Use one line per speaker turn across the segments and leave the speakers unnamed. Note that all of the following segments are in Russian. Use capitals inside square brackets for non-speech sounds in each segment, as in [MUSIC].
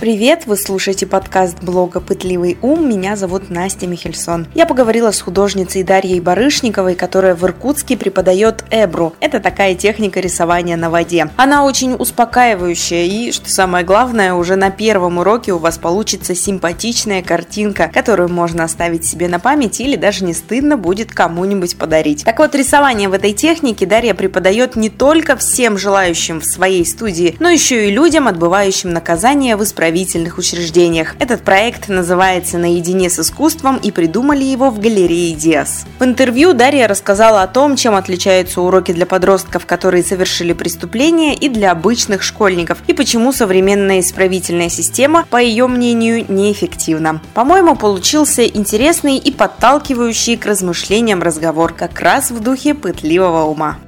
Привет, вы слушаете подкаст блога «Пытливый ум». Меня зовут Настя Михельсон. Я поговорила с художницей Дарьей Барышниковой, которая в Иркутске преподает эбру. Это такая техника рисования на воде. Она очень успокаивающая и, что самое главное, уже на первом уроке у вас получится симпатичная картинка, которую можно оставить себе на память или даже не стыдно будет кому-нибудь подарить. Так вот, рисование в этой технике Дарья преподает не только всем желающим в своей студии, но еще и людям, отбывающим наказание в исправительном исправительных учреждениях. Этот проект называется «Наедине с искусством» и придумали его в галерее Диас. В интервью Дарья рассказала о том, чем отличаются уроки для подростков, которые совершили преступление, и для обычных школьников, и почему современная исправительная система, по ее мнению, неэффективна. По-моему, получился интересный и подталкивающий к размышлениям разговор, как раз в духе пытливого ума.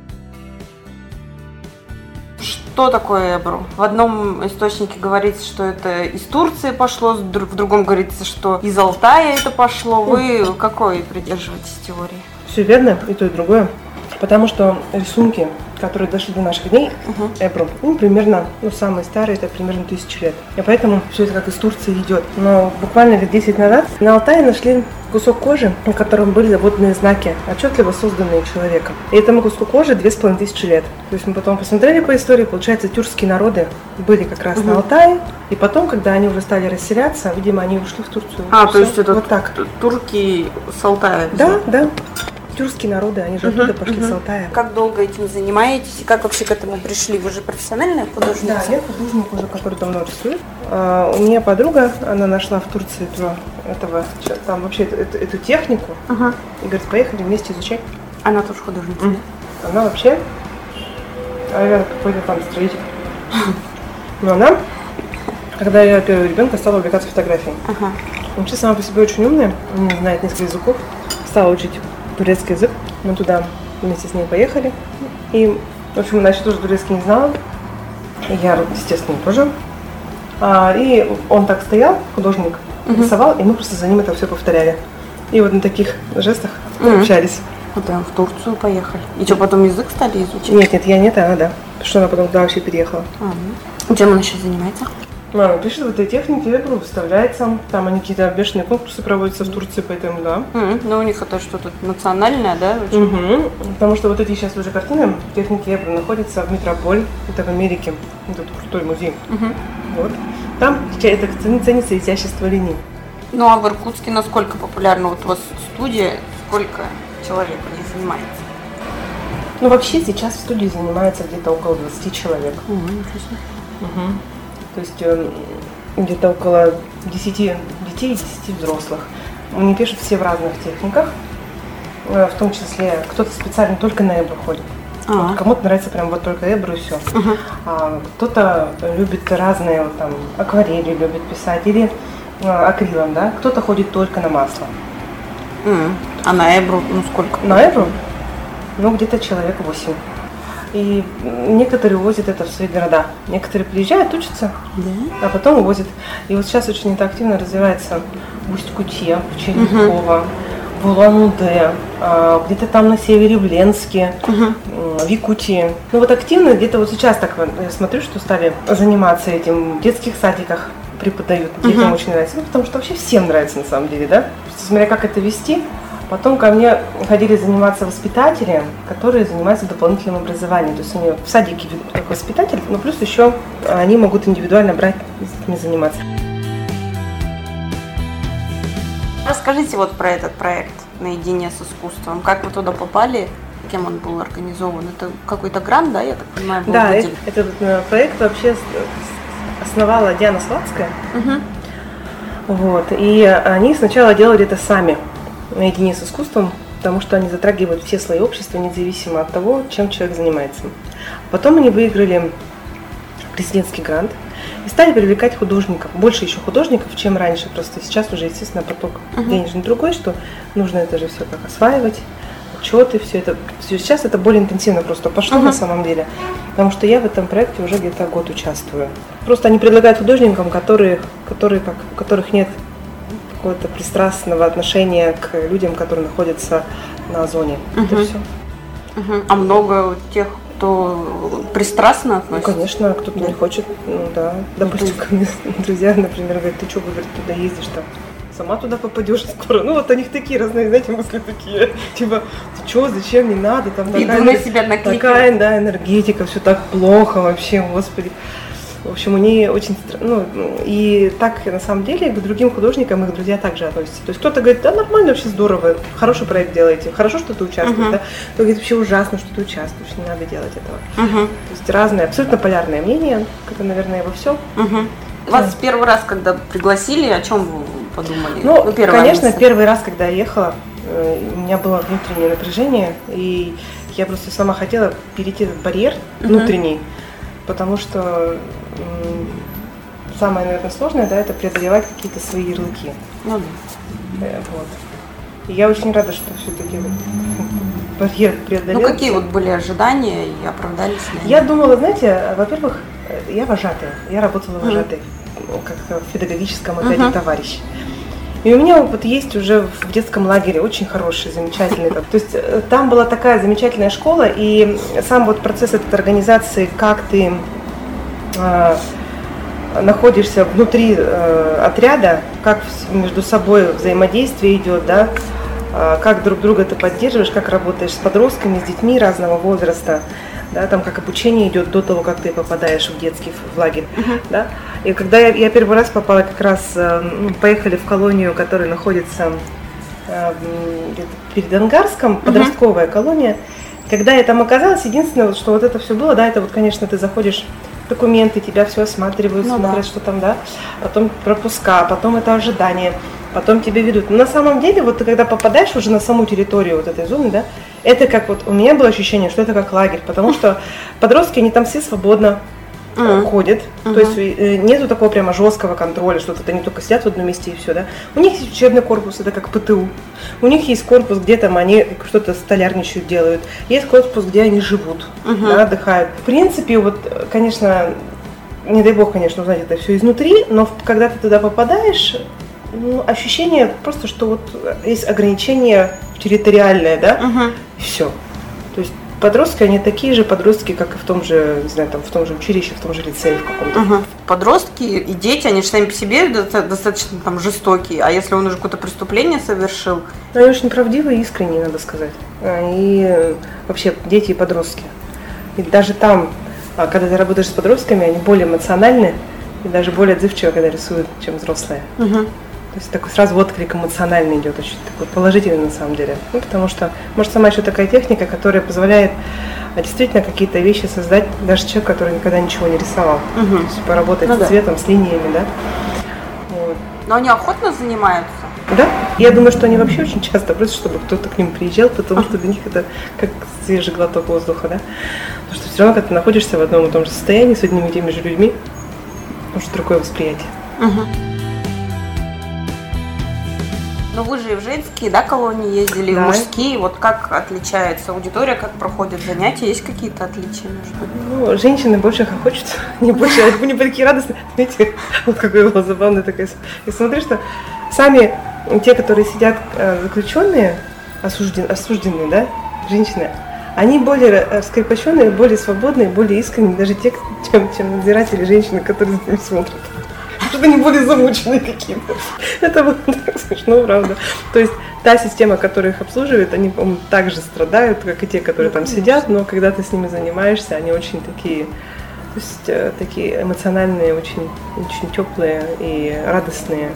Что такое Эбру? В одном источнике говорится, что это из Турции пошло, в другом говорится, что из Алтая это пошло. Вы какой придерживаетесь теории?
Все верно, и то, и другое. Потому что рисунки которые дошли до наших дней, угу. Эбру, ну, примерно, ну, самые старые, это примерно тысячу лет. И поэтому все это как из Турции идет. Но буквально лет 10 назад на Алтае нашли кусок кожи, на котором были водные знаки, отчетливо созданные человеком. И этому куску кожи две с половиной тысячи лет. То есть мы потом посмотрели по истории, получается, тюркские народы были как раз угу. на Алтае, и потом, когда они уже стали расселяться, видимо, они ушли в Турцию.
А, Все. то есть это вот так. турки с Алтая?
Да, да тюркские народы, они же оттуда пошли с Алтая.
Как долго этим занимаетесь и как вообще к этому пришли? Вы же профессиональная художница?
Да, я художник уже, который давно рисует. А, у меня подруга, она нашла в Турции этого, этого там вообще эту, эту, технику uh и говорит, поехали вместе изучать.
Она тоже художница? Mm.
Она вообще, наверное, какой-то там строитель. Но она, когда я первого ребенка, стала увлекаться фотографией. Ага. Вообще сама по себе очень умная, знает несколько языков, стала учить турецкий язык. Мы туда вместе с ней поехали. И, в общем, она еще тоже турецкий не знала. Я, естественно, тоже. А, и он так стоял, художник, угу. рисовал, и мы просто за ним это все повторяли. И вот на таких жестах угу. общались.
Вот прям в Турцию поехали. И что, потом язык стали изучать?
Нет, нет, я нет, она да. Потому что она потом туда вообще переехала. А,
ну. Чем она сейчас занимается?
Мама пишет в этой технике, Эбру выставляется. Там они какие-то бешеные конкурсы проводятся в Турции, поэтому да.
Mm, ну, у них это что-то национальное, да?
Угу. Потому что вот эти сейчас уже картины техники Эбру находятся в Метрополь, это в Америке. Этот крутой музей. Угу. Вот. Там это ценится изящество линий.
Ну, а в Иркутске насколько популярна вот у вас студия? Сколько человек в ней занимается?
Ну, вообще сейчас в студии занимается где-то около 20 человек. Угу, интересно. Угу. То есть э, где-то около 10 детей и 10 взрослых. Они пишут все в разных техниках, э, в том числе кто-то специально только на эбру ходит. Вот кому-то нравится прям вот только эбру и все. Uh-huh. А, кто-то любит разные вот, там акварели, любит писать или э, акрилом, да. Кто-то ходит только на масло.
Mm. А на эбру ну сколько?
На эбру? Ну где-то человек 8. И некоторые увозят это в свои города. Некоторые приезжают, учатся, да. а потом увозят. И вот сейчас очень это активно развивается в Усть-Куте, в Черниково, угу. в Улан-Удэ, а, где-то там на севере, в Ленске, угу. в Якутии. Ну вот активно где-то вот сейчас так я смотрю, что стали заниматься этим в детских садиках преподают. Детям угу. очень нравится. Ну, потому что вообще всем нравится на самом деле, да? Смотря как это вести, Потом ко мне ходили заниматься воспитатели, которые занимаются дополнительным образованием. То есть они в садике как воспитатель, но плюс еще они могут индивидуально брать с детьми заниматься.
Расскажите вот про этот проект «Наедине с искусством». Как вы туда попали? Кем он был организован? Это какой-то грант, да, я так понимаю?
Был да, выделен? этот э, проект вообще основала Диана Сладская. Угу. Вот. И они сначала делали это сами наедине с искусством, потому что они затрагивают все слои общества, независимо от того, чем человек занимается. Потом они выиграли президентский грант и стали привлекать художников, больше еще художников, чем раньше. Просто сейчас уже, естественно, поток uh-huh. денежный другой, что нужно это же все как осваивать, отчеты, все это. Все. Сейчас это более интенсивно просто пошло uh-huh. на самом деле, потому что я в этом проекте уже где-то год участвую. Просто они предлагают художникам, которые, которые как, у которых нет какого-то пристрастного отношения к людям, которые находятся на зоне.
Угу. Это все. Угу. А много тех кто пристрастно
Ну,
относится.
конечно, кто-то не хочет, ну да. Допустим, ко мне [LAUGHS] друзья, например, говорят, ты что, говорит, туда ездишь там? Сама туда попадешь [LAUGHS] скоро. Ну, вот у них такие разные, знаете, мысли такие. [LAUGHS] Типа, ты что, зачем, не надо, там такая,
на себя накликивают.
такая, да, энергетика, все так плохо вообще, господи. В общем, они очень, стра- ну, и так, на самом деле, к другим художникам их друзья также относятся. То есть кто-то говорит, да, нормально, вообще здорово, хороший проект делаете, хорошо, что ты участвуешь,
Мгм.
да. Кто говорит, вообще ужасно, что ты участвуешь, не надо делать этого.
Мгм,
То есть разные, абсолютно полярные мнения, это, наверное, во всем.
мгм. Вас первый раз, когда пригласили, о чем вы подумали?
Ну,
первая
конечно,
мысль.
первый раз, когда я ехала, э, у меня было внутреннее напряжение, и я просто сама хотела перейти этот барьер
Мгм.
внутренний, потому что самое, наверное, сложное, да, это преодолевать какие-то свои ярлыки.
Ну, да.
Э, Вот. И я очень рада, что все-таки вот [LAUGHS] барьер
Ну,
преодолелся.
какие вот были ожидания и оправдались ли они?
Я думала, знаете, во-первых, э, я вожатая, я работала вожатой, ну, как в педагогическом отряде
Мгм.
товарищ. И у меня опыт есть уже в детском лагере, очень хороший, замечательный. То есть э, там была такая замечательная школа, и сам вот процесс этой организации, как ты э, находишься внутри э, отряда, как между собой взаимодействие идет, да, а, как друг друга ты поддерживаешь, как работаешь с подростками, с детьми разного возраста, да, там как обучение идет до того, как ты попадаешь в детский в лагерь, да. И когда я, я первый раз попала как раз, э, ну, поехали в колонию, которая находится э, перед Ангарском, подростковая колония. Когда я там оказалась, единственное, что вот это все было, да, это вот, конечно, ты заходишь документы, тебя все осматривают,
Ну да.
смотрят, что там, да, потом пропуска, потом это ожидание, потом тебя ведут. Но на самом деле, вот ты когда попадаешь уже на саму территорию вот этой зоны, да, это как вот, у меня было ощущение, что это как лагерь, потому что [LAUGHS] подростки, они там все свободно э,
Мгм.
ходят,
Мгм.
то есть э, нету такого прямо жесткого контроля, что вот они только сидят в одном месте и все, да. У них есть учебный корпус, это как ПТУ. У них есть корпус, где там они что-то столярничают, делают. Есть корпус, где они живут,
Мгм.
да, отдыхают. В принципе, вот, э, конечно, не дай бог, конечно, узнать это все изнутри, но когда ты туда попадаешь, ну, ощущение просто, что вот есть ограничение территориальное, да, и все. То есть подростки, они такие же подростки, как и в том же, не знаю, там, в том же училище, в том же лицее в каком-то.
Мгм. Подростки и дети, они же сами по себе доста- достаточно там жестокие, а если он уже какое-то преступление совершил,
Но они очень правдивые и искренние, надо сказать. И вообще дети и подростки. И даже там, а, когда ты работаешь с подростками, они более эмоциональны и даже более отзывчивы, когда рисуют, чем взрослые.
Мгм.
То есть такой сразу отклик эмоциональный идет, очень такой положительный на самом деле. Ну, потому что, может, сама еще такая техника, которая позволяет а, действительно какие-то вещи создать даже человек, который никогда ничего не рисовал.
Мгм.
То есть поработать
Ну
с
да.
цветом, с линиями, да. Вот.
но они охотно занимаются.
Да, я думаю, что они вообще очень часто просят, чтобы кто-то к ним приезжал, потому что для них это как свежий глоток воздуха, да. Потому что все равно, когда ты находишься в одном и том же состоянии с одними и теми же людьми, может другое восприятие.
Мгм. Но вы же и в женские, да, колонии ездили, и в
Да.
мужские. Вот как отличается аудитория, как проходят занятия? Есть какие-то отличия между?
Ну, женщины больше хохочут, они [LAUGHS] больше, они такие радостные. Знаете, вот какая была забавная такая. с- И смотри, что сами те, которые сидят э, заключенные, осужден, осужденные, да, женщины, они более э, раскрепощенные, более свободные, более искренние, даже те, чем, чем надзиратели женщины, которые за ними смотрят. Что они более замученные какие-то. Это было так смешно, правда. То есть та система, которая их обслуживает, они, по-моему, так же страдают, как и те, которые там сидят, но когда ты с ними занимаешься, они очень такие, то есть э, такие эмоциональные, очень, очень теплые и радостные.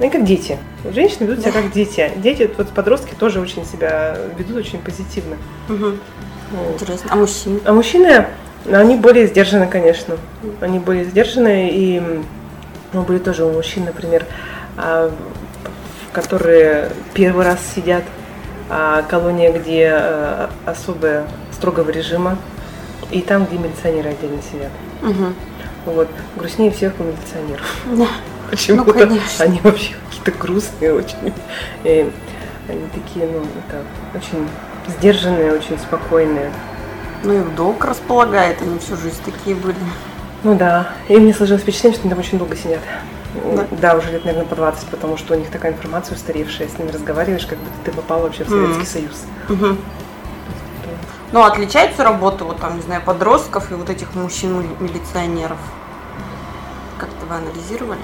Они как дети. Женщины ведут себя как дети. Дети, вот подростки тоже очень себя ведут очень позитивно. Вот.
Интересно. А мужчин?
А мужчины, они более сдержаны, конечно. Они более сдержаны, и ну, были тоже у мужчин, например, а, которые первый раз сидят, а, колония, где э, особое строгого режима, и там, где милиционеры отдельно сидят.
Мгм.
Вот. Грустнее всех у милиционеров.
Да.
Почему-то
конечно.
они вообще какие-то грустные очень. И они такие, ну, это очень сдержанные, очень спокойные.
Ну и долг располагает, они всю жизнь такие были.
Ну да, и мне сложилось впечатление, что они там очень долго сидят.
Да.
Да, уже лет, наверное, по 20, потому что у них такая информация устаревшая, с ними разговариваешь, как будто ты попал вообще в Советский
Мгм.
Союз.
Мгм. Ну, отличается работа, вот там, не знаю, подростков и вот этих мужчин-милиционеров? Вы анализировали?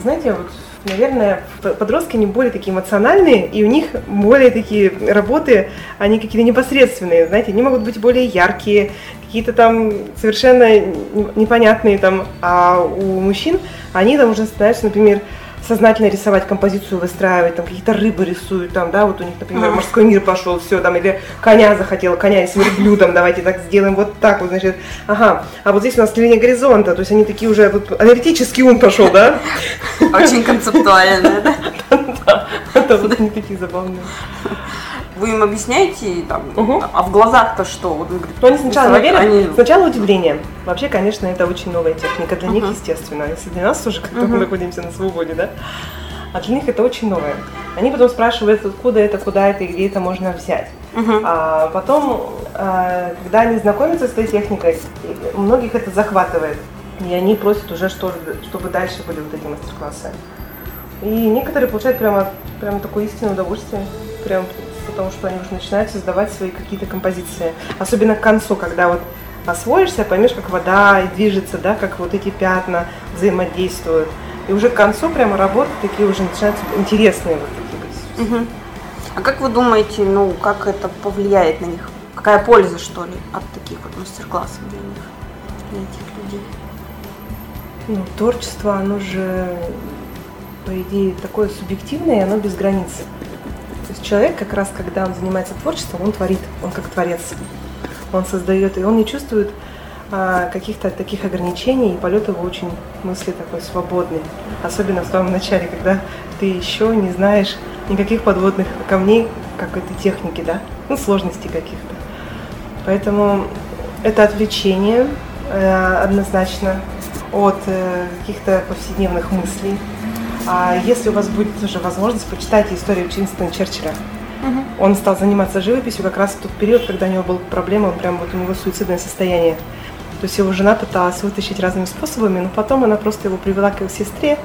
Знаете, вот, наверное, подростки, они более такие эмоциональные, и у них более такие работы, они какие-то непосредственные, знаете, они могут быть более яркие, какие-то там совершенно непонятные там, а у мужчин, они там уже, знаешь, например, сознательно рисовать композицию, выстраивать, там какие-то рыбы рисуют, там, да, вот у них, например, морской мир пошел, все, там, или коня захотела, коня с верблюдом, давайте так сделаем, вот так вот, значит, ага, а вот здесь у нас линия горизонта, то есть они такие уже, вот, аналитический ум пошел, да?
Очень концептуально, [LAUGHS] да?
Да, вот они такие забавные.
Вы им объясняете, там, угу. а в глазах-то что? Вот,
говорит, ну, они сначала не верят, они... сначала удивление. Вообще, конечно, это очень новая техника для uh них, естественно. Если для нас тоже как-то uh мы находимся на свободе, да? А для них это очень новое. Они потом спрашивают, откуда это, куда это и где это можно взять. Uh-huh. А потом, а, когда они знакомятся с этой техникой, многих это захватывает. И они просят уже, что, чтобы дальше были вот эти мастер-классы. И некоторые получают прямо, прямо такое истинное удовольствие. Прям потому что они уже начинают создавать свои какие-то композиции. Особенно к концу, когда вот освоишься, поймешь, как вода движется, да, как вот эти пятна взаимодействуют. И уже к концу прямо работы такие уже начинаются интересные вот такие
угу. А как вы думаете, ну, как это повлияет на них? Какая польза, что ли, от таких вот мастер-классов для них, для этих людей?
Ну, творчество, оно же, по идее, такое субъективное, и оно без границ. Человек как раз, когда он занимается творчеством, он творит, он как творец. Он создает, и он не чувствует а, каких-то таких ограничений, и полет его очень мысли такой свободный. Особенно в самом начале, когда ты еще не знаешь никаких подводных камней какой-то техники, да, ну, сложностей каких-то. Поэтому это отвлечение э, однозначно от э, каких-то повседневных мыслей, а если у вас будет тоже возможность, почитайте историю Чинстона Черчилля. Угу. Он стал заниматься живописью как раз в тот период, когда у него была проблема, он прям вот у него суицидное состояние. То есть его жена пыталась вытащить разными способами, но потом она просто его привела к его сестре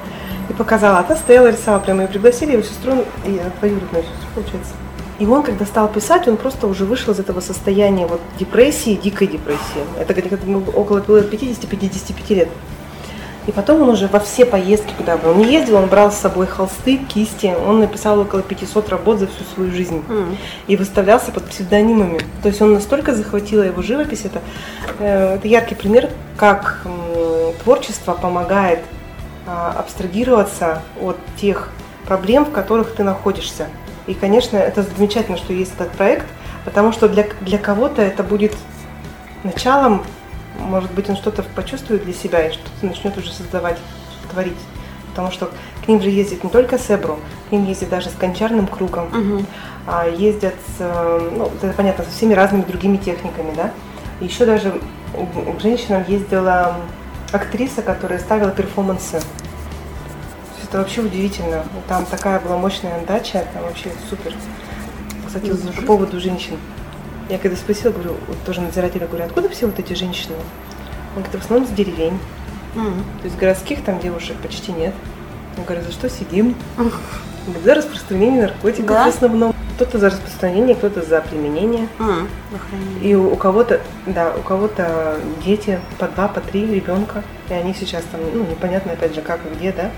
и показала. А та стояла, рисовала, прямо ее пригласили, его сестру, и двоюродную сестру, получается. И он, когда стал писать, он просто уже вышел из этого состояния вот депрессии, дикой депрессии. Это где-то около 50-55 лет. И потом он уже во все поездки, куда бы он не ездил, он брал с собой холсты, кисти. Он написал около 500 работ за всю свою жизнь. Mm. И выставлялся под псевдонимами. То есть он настолько захватила его живопись. Это, э, это яркий пример, как творчество помогает э, абстрагироваться от тех проблем, в которых ты находишься. И, конечно, это замечательно, что есть этот проект, потому что для, для кого-то это будет началом может быть, он что-то почувствует для себя и что-то начнет уже создавать, творить. Потому что к ним же ездит не только Себру, к ним ездит даже с кончарным кругом, угу. а ездят, с, ну, это понятно, со всеми разными другими техниками, да. Еще даже к женщинам ездила актриса, которая ставила перформансы. Это вообще удивительно. Там такая была мощная дача, там вообще супер. Кстати, по поводу женщин. Я когда спросила, говорю, вот тоже надзирателя, говорю, откуда все вот эти женщины? Он говорит, в основном с деревень. Mm. То есть городских там девушек почти нет. Я говорю, за что сидим? Mm. За распространение наркотиков да? в основном. Кто-то за распространение, кто-то за применение. Mm. И у, у кого-то, да, у кого-то дети по два, по три ребенка. И они сейчас там, ну, непонятно опять же, как и где, да.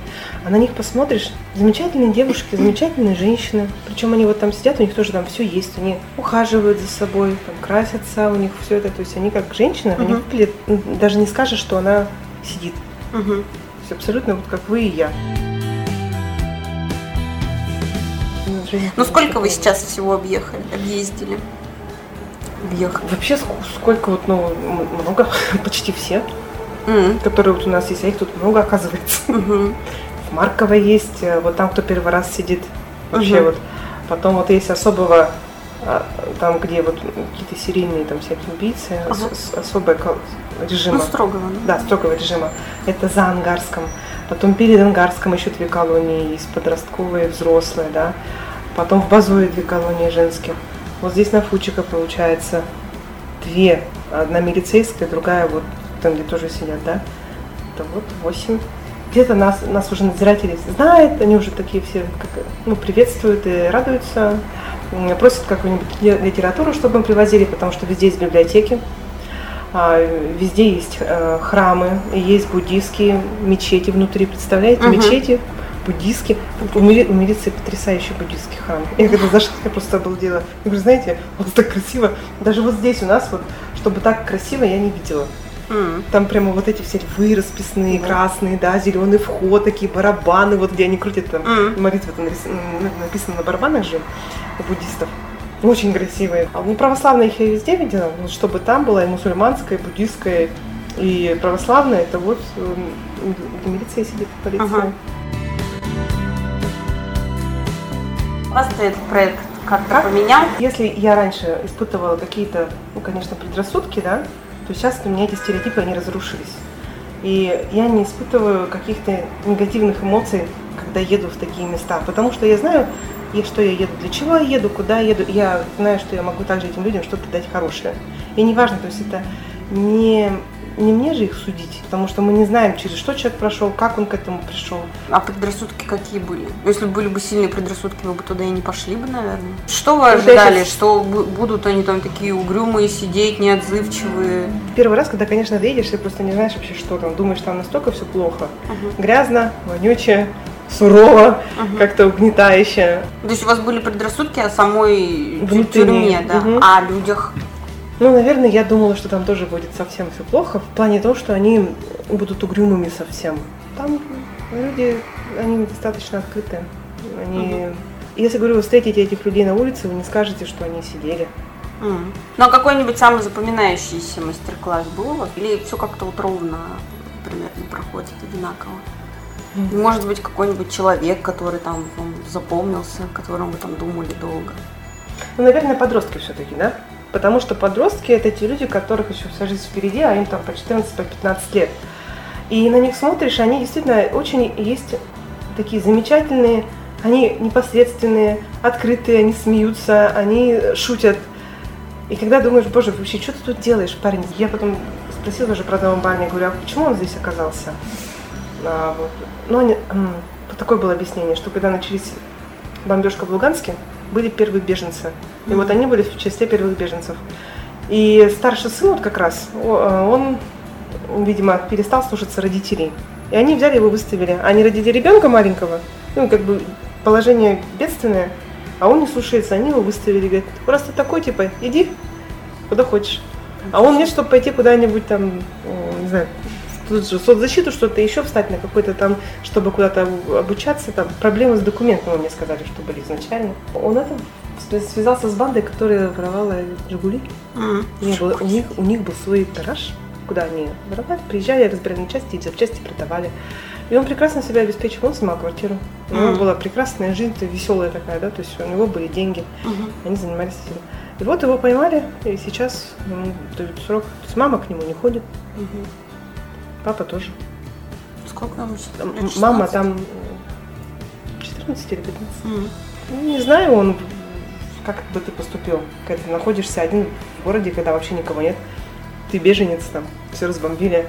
А на них посмотришь, замечательные девушки, замечательные женщины. Причем они вот там сидят, у них тоже там все есть. Они ухаживают за собой, там красятся, у них все это. То есть они как женщины, uh-huh. они выглядят, даже не скажешь, что она сидит. Uh-huh. То есть абсолютно вот как вы и я.
Ну сколько вы сейчас всего объехали, объездили?
Объехали. Вообще сколько вот, ну, много, [LAUGHS] почти все, mm. которые вот у нас есть, а их тут много оказывается. Mm-hmm. В Марково есть, э, вот там, кто первый раз сидит, вообще mm-hmm. вот. Потом вот есть особого, а, там, где вот какие-то серийные там всякие убийцы, ага. с, особого режима.
Ну, строгого.
Да, строгого режима. Это за Ангарском. Потом перед Ангарском еще две колонии есть, подростковые, взрослые, да. Потом в Базуе две колонии женских. Вот здесь на Фучика получается две. Одна милицейская, другая вот там, где тоже сидят, да. Это вот восемь. где-то нас, нас уже надзиратели знают, они уже такие все как, ну, приветствуют и радуются, просят какую-нибудь литературу, чтобы мы привозили, потому что везде есть библиотеки, а, везде есть э, храмы, есть буддийские мечети внутри, представляете, uh-huh. мечети буддийские. У, мили, у милиции потрясающий буддийский храм. Я когда зашла, я просто обалдела. Я говорю, знаете, вот так красиво. Даже вот здесь у нас, вот, чтобы так красиво, я не видела. Mm. Там прямо вот эти все львы расписные, mm. красные, да, зеленый вход, такие барабаны, вот где они крутят там, mm. молитвы там написано на барабанах же у буддистов. Очень красивые. А, ну, православные их я везде видела, вот, чтобы там была и мусульманская, и буддийская, и православная, это вот в милиции сидит полиция. Ага.
Вас этот проект как-то поменял?
Если я раньше испытывала какие-то, ну, конечно, предрассудки, да, то сейчас у меня эти стереотипы, они разрушились. И я не испытываю каких-то негативных эмоций, когда еду в такие места, потому что я знаю, и что я еду, для чего я еду, куда я еду. Я знаю, что я могу также этим людям что-то дать хорошее. И неважно, то есть это не не мне же их судить, потому что мы не знаем, через что человек прошел, как он к этому пришел.
А предрассудки какие были? Ну, если были бы сильные предрассудки, вы бы туда и не пошли бы, наверное. Что вы ожидали? Сейчас... Что будут они там такие угрюмые, сидеть, неотзывчивые?
Первый раз, когда, конечно, доедешь, ты просто не знаешь вообще, что там. Думаешь, там настолько все плохо. Угу. Грязно, вонючее, сурово, угу. как-то угнетающе.
То есть у вас были предрассудки о самой Внутренние. тюрьме, да? Угу. А о людях?
Ну, наверное, я думала, что там тоже будет совсем все плохо, в плане того, что они будут угрюмыми совсем. Там люди, они достаточно открытые. Они... Угу. Если, говорю, вы встретите этих людей на улице, вы не скажете, что они сидели.
Mm. Ну, а какой-нибудь самый запоминающийся мастер-класс был у вас? Или все как-то вот ровно примерно проходит одинаково? Может быть, какой-нибудь человек, который там вам запомнился, о котором вы там думали долго?
Ну, наверное, подростки все-таки, да? Потому что подростки это те люди, которых еще вся жизнь впереди, а им там по 14, по 15 лет. И на них смотришь, они действительно очень есть такие замечательные, они непосредственные, открытые, они смеются, они шутят. И когда думаешь, боже, вообще, что ты тут делаешь, парень? Я потом спросила уже про одного парня, говорю, а почему он здесь оказался? А, вот. Ну, они, такое было объяснение, что когда начались бомбежка в Луганске, были первые беженцы. И вот они были в числе первых беженцев. И старший сын вот как раз, э, он, видимо, перестал слушаться родителей. И они взяли его, выставили. Они родили ребенка маленького, ну, как бы положение бедственное, а он не слушается, они его выставили. Говорят, просто такой, типа, иди, куда хочешь. А он нет, чтобы пойти куда-нибудь там, э, не знаю, тут же соцзащиту, что-то еще встать на какой-то там, чтобы куда-то обучаться, там проблемы с документами, мне сказали, что были изначально. Он это связался с бандой, которая воровала Жигули. Mm. У, них был, у, них, у них был свой гараж, куда они воровали, приезжали, разбирали на части и запчасти продавали. И он прекрасно себя обеспечил, он снимал квартиру. У него mm. была прекрасная жизнь, веселая такая, да, то есть у него были деньги, mm-hmm. они занимались этим. И вот его поймали, и сейчас ему дают срок. То есть мама к нему не ходит. Mm-hmm. Папа тоже.
Сколько ему
сейчас? Мама там 14 или 15. Mm. Ну, не знаю, он как бы ты поступил, когда ты находишься один в городе, когда вообще никого нет. Ты беженец там, все разбомбили.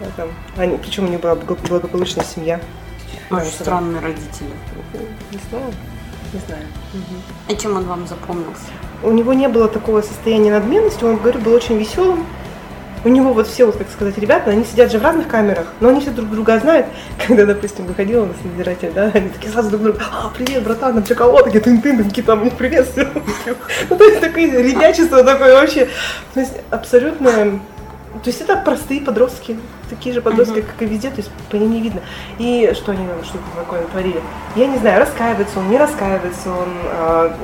А там, они, причем у них была благополучная семья.
Очень странные родители.
Не знаю. Не знаю.
Угу. А чем он вам запомнился?
У него не было такого состояния надменности, он, говорю, был очень веселым, у него вот все, вот, как сказать, ребята, они сидят же в разных камерах, но они все друг друга знают. [LAUGHS] Когда, допустим, выходил у нас надзиратель, да, они такие сразу друг друга, а, привет, братан, там кого такие тын-тын, такие там, приветствую. [LAUGHS] Ну, то есть, такое ребячество такое вообще. То есть, абсолютно то есть это простые подростки, такие же подростки, uh-huh. как и везде, то есть по ним не видно. И что они что-то такое творили. Я не знаю, раскаивается он, не раскаивается он, а,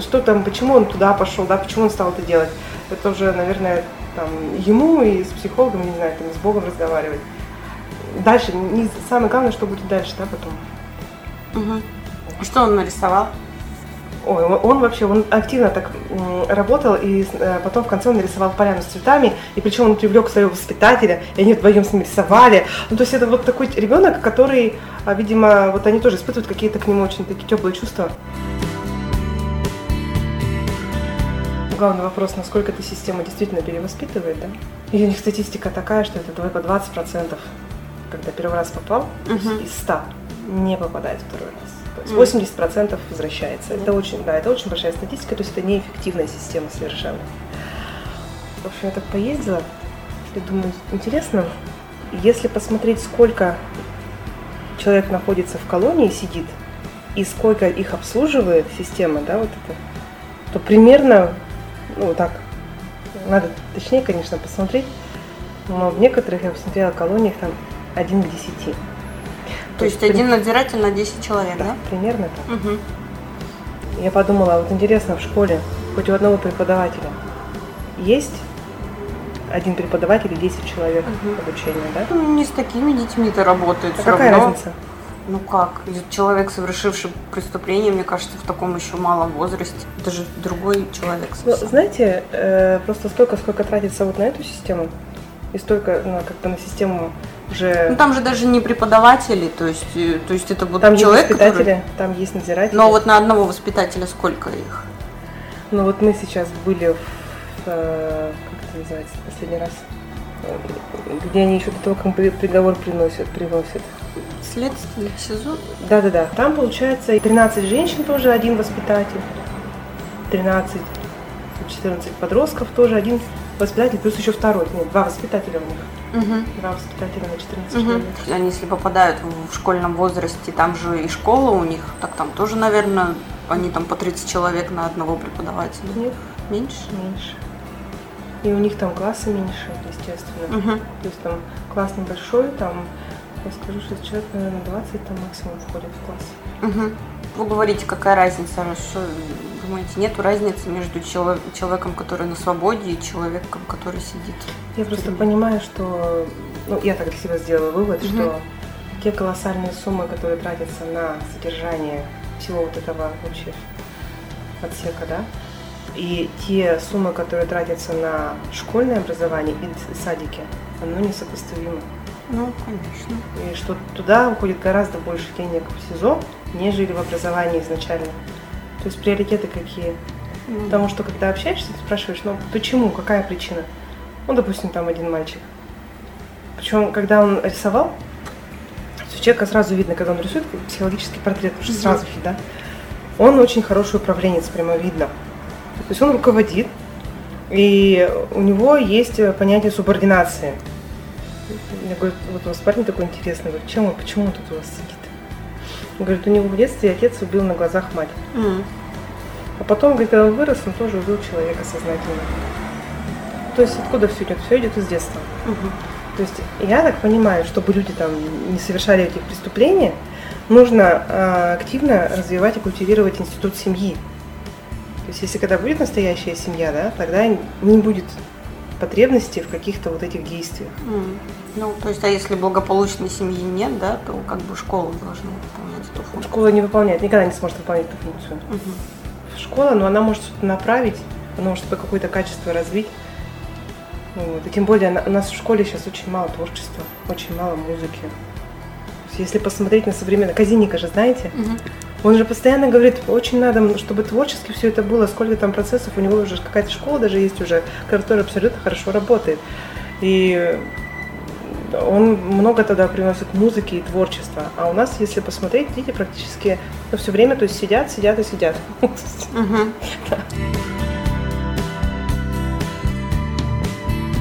что там, почему он туда пошел, да, почему он стал это делать. Это уже, наверное, там, ему и с психологом, не знаю, там, с Богом разговаривать. Дальше, не, самое главное, что будет дальше, да, потом.
Угу. Что он нарисовал?
Ой, он вообще, он активно так работал, и э, потом в конце он нарисовал поляну с цветами, и причем он привлек своего воспитателя, и они вдвоем с ним рисовали. Ну, то есть это вот такой ребенок, который, а, видимо, вот они тоже испытывают какие-то к нему очень такие теплые чувства. Главный вопрос, насколько эта система действительно перевоспитывает, да? И у них статистика такая, что это только 20% когда первый раз попал,
Мгм.
из 100 не попадает второй раз. То есть 80% возвращается. Это очень, да, это очень большая статистика, то есть это неэффективная система совершенно. В общем, я так поездила и думаю, интересно, если посмотреть, сколько человек находится в колонии, сидит, и сколько их обслуживает система, да, вот это, то примерно, ну, так, надо точнее, конечно, посмотреть, но в некоторых, я посмотрела, колониях там один к десяти.
То есть один надзиратель на 10 человек,
Да,
да?
примерно так.
Мгм.
Я подумала, вот интересно, в школе хоть у одного преподавателя есть один преподаватель и 10 человек
Мгм.
обучения, да?
Ну, не с такими детьми-то работает.
А какая
равно.
разница?
Ну как? Человек, совершивший преступление, мне кажется, в таком еще малом возрасте. Это же другой человек
Ну, знаете, э, просто столько, сколько тратится вот на эту систему, и столько, ну, как бы на систему уже...
Ну там же даже не преподаватели, то есть, э, то есть это вот
там
человек,
есть
который...
воспитатели, там есть надзиратели.
Но вот на одного воспитателя сколько их?
Ну вот мы сейчас были в, э, как это называется, последний раз, где они еще до того, как при- приговор приносят, приносят.
Следствие, СИЗО?
Да-да-да, там получается 13 женщин тоже, один воспитатель, 13, 14 подростков тоже, один воспитатель, плюс еще второй, нет, два воспитателя у них,
Угу.
два воспитателя на 14
Мгм.
человек.
Они, если попадают в школьном возрасте, там же и школа у них, так там тоже, наверное, они там по 30 человек на одного преподавателя.
Нет,
Меньше?
меньше. И у них там классы меньше, естественно.
Угу.
То есть там класс небольшой, там, я скажу, что человек, наверное, 20 там максимум входит в класс.
Угу. Вы говорите, какая разница? Что, думаете, нету разницы между чело- человеком, который на свободе, и человеком, который сидит?
Я просто понимаю, что, ну, я так для себя сделала вывод,
Мгм.
что те колоссальные суммы, которые тратятся на содержание всего вот этого вообще отсека, да, и те суммы, которые тратятся на школьное образование и садики, оно несопоставимо.
Ну, конечно.
И что туда уходит гораздо больше денег в СИЗО, нежели в образовании изначально. То есть приоритеты какие?
Ну,
Потому что когда общаешься, ты спрашиваешь, ну почему, какая причина? Ну, допустим, там один мальчик. Причем, когда он рисовал, у человека сразу видно, когда он рисует психологический портрет, что
Мгм.
сразу видно, да? Он очень хороший управленец, прямо видно. То есть он руководит, и у него есть э, понятие субординации. Я говорю, вот у вас парень такой интересный, говорю, чем он, почему он тут у вас сидит? Он говорит, у него в детстве отец убил на глазах мать.
м.
А потом, говорит, когда он вырос, он тоже убил человека сознательно. То есть откуда все идет? Все идет из детства.
Мгм.
То есть я так понимаю, чтобы люди там не совершали этих преступлений, нужно а, активно развивать и культивировать институт семьи. То есть если когда будет настоящая семья, да, тогда не будет потребности в каких-то вот этих действиях.
М. Ну, то есть, а если благополучной семьи нет, да, то как бы школа должна выполнять эту функцию.
Школа не выполняет, никогда не сможет выполнять эту функцию.
Мгм.
школа, но она может что-то направить, она может себе какое-то качество развить. Ну Вот. И тем более у нас в школе сейчас очень мало творчества, очень мало музыки. Есть если посмотреть на современное... Казинника же знаете?
Мгм.
Он же постоянно говорит, очень надо, чтобы творчески все это было, сколько там процессов, у него уже какая-то школа даже есть уже, которая абсолютно хорошо работает. И он много тогда приносит музыки и творчества. А у нас, если посмотреть, дети практически ну, все время то есть сидят, сидят и сидят.
Мгм. [LAUGHS]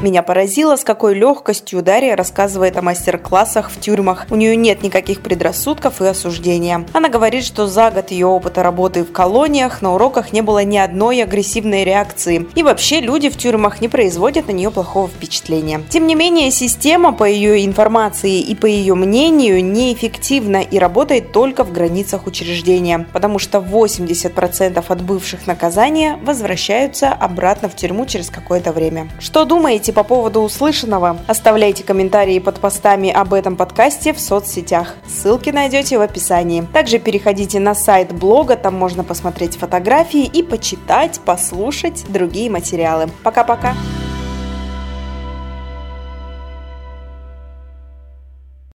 Меня поразило, с какой легкостью Дарья рассказывает о мастер-классах в тюрьмах. У нее нет никаких предрассудков и осуждения. Она говорит, что за год ее опыта работы в колониях на уроках не было ни одной агрессивной реакции. И вообще люди в тюрьмах не производят на нее плохого впечатления. Тем не менее, система, по ее информации и по ее мнению, неэффективна и работает только в границах учреждения, потому что 80% отбывших наказания возвращаются обратно в тюрьму через какое-то время. Что думаете по поводу услышанного? Оставляйте комментарии под постами об этом подкасте в соцсетях. Ссылки найдете в описании. Также переходите на сайт блога, там можно посмотреть фотографии и почитать, послушать другие материалы. Пока-пока!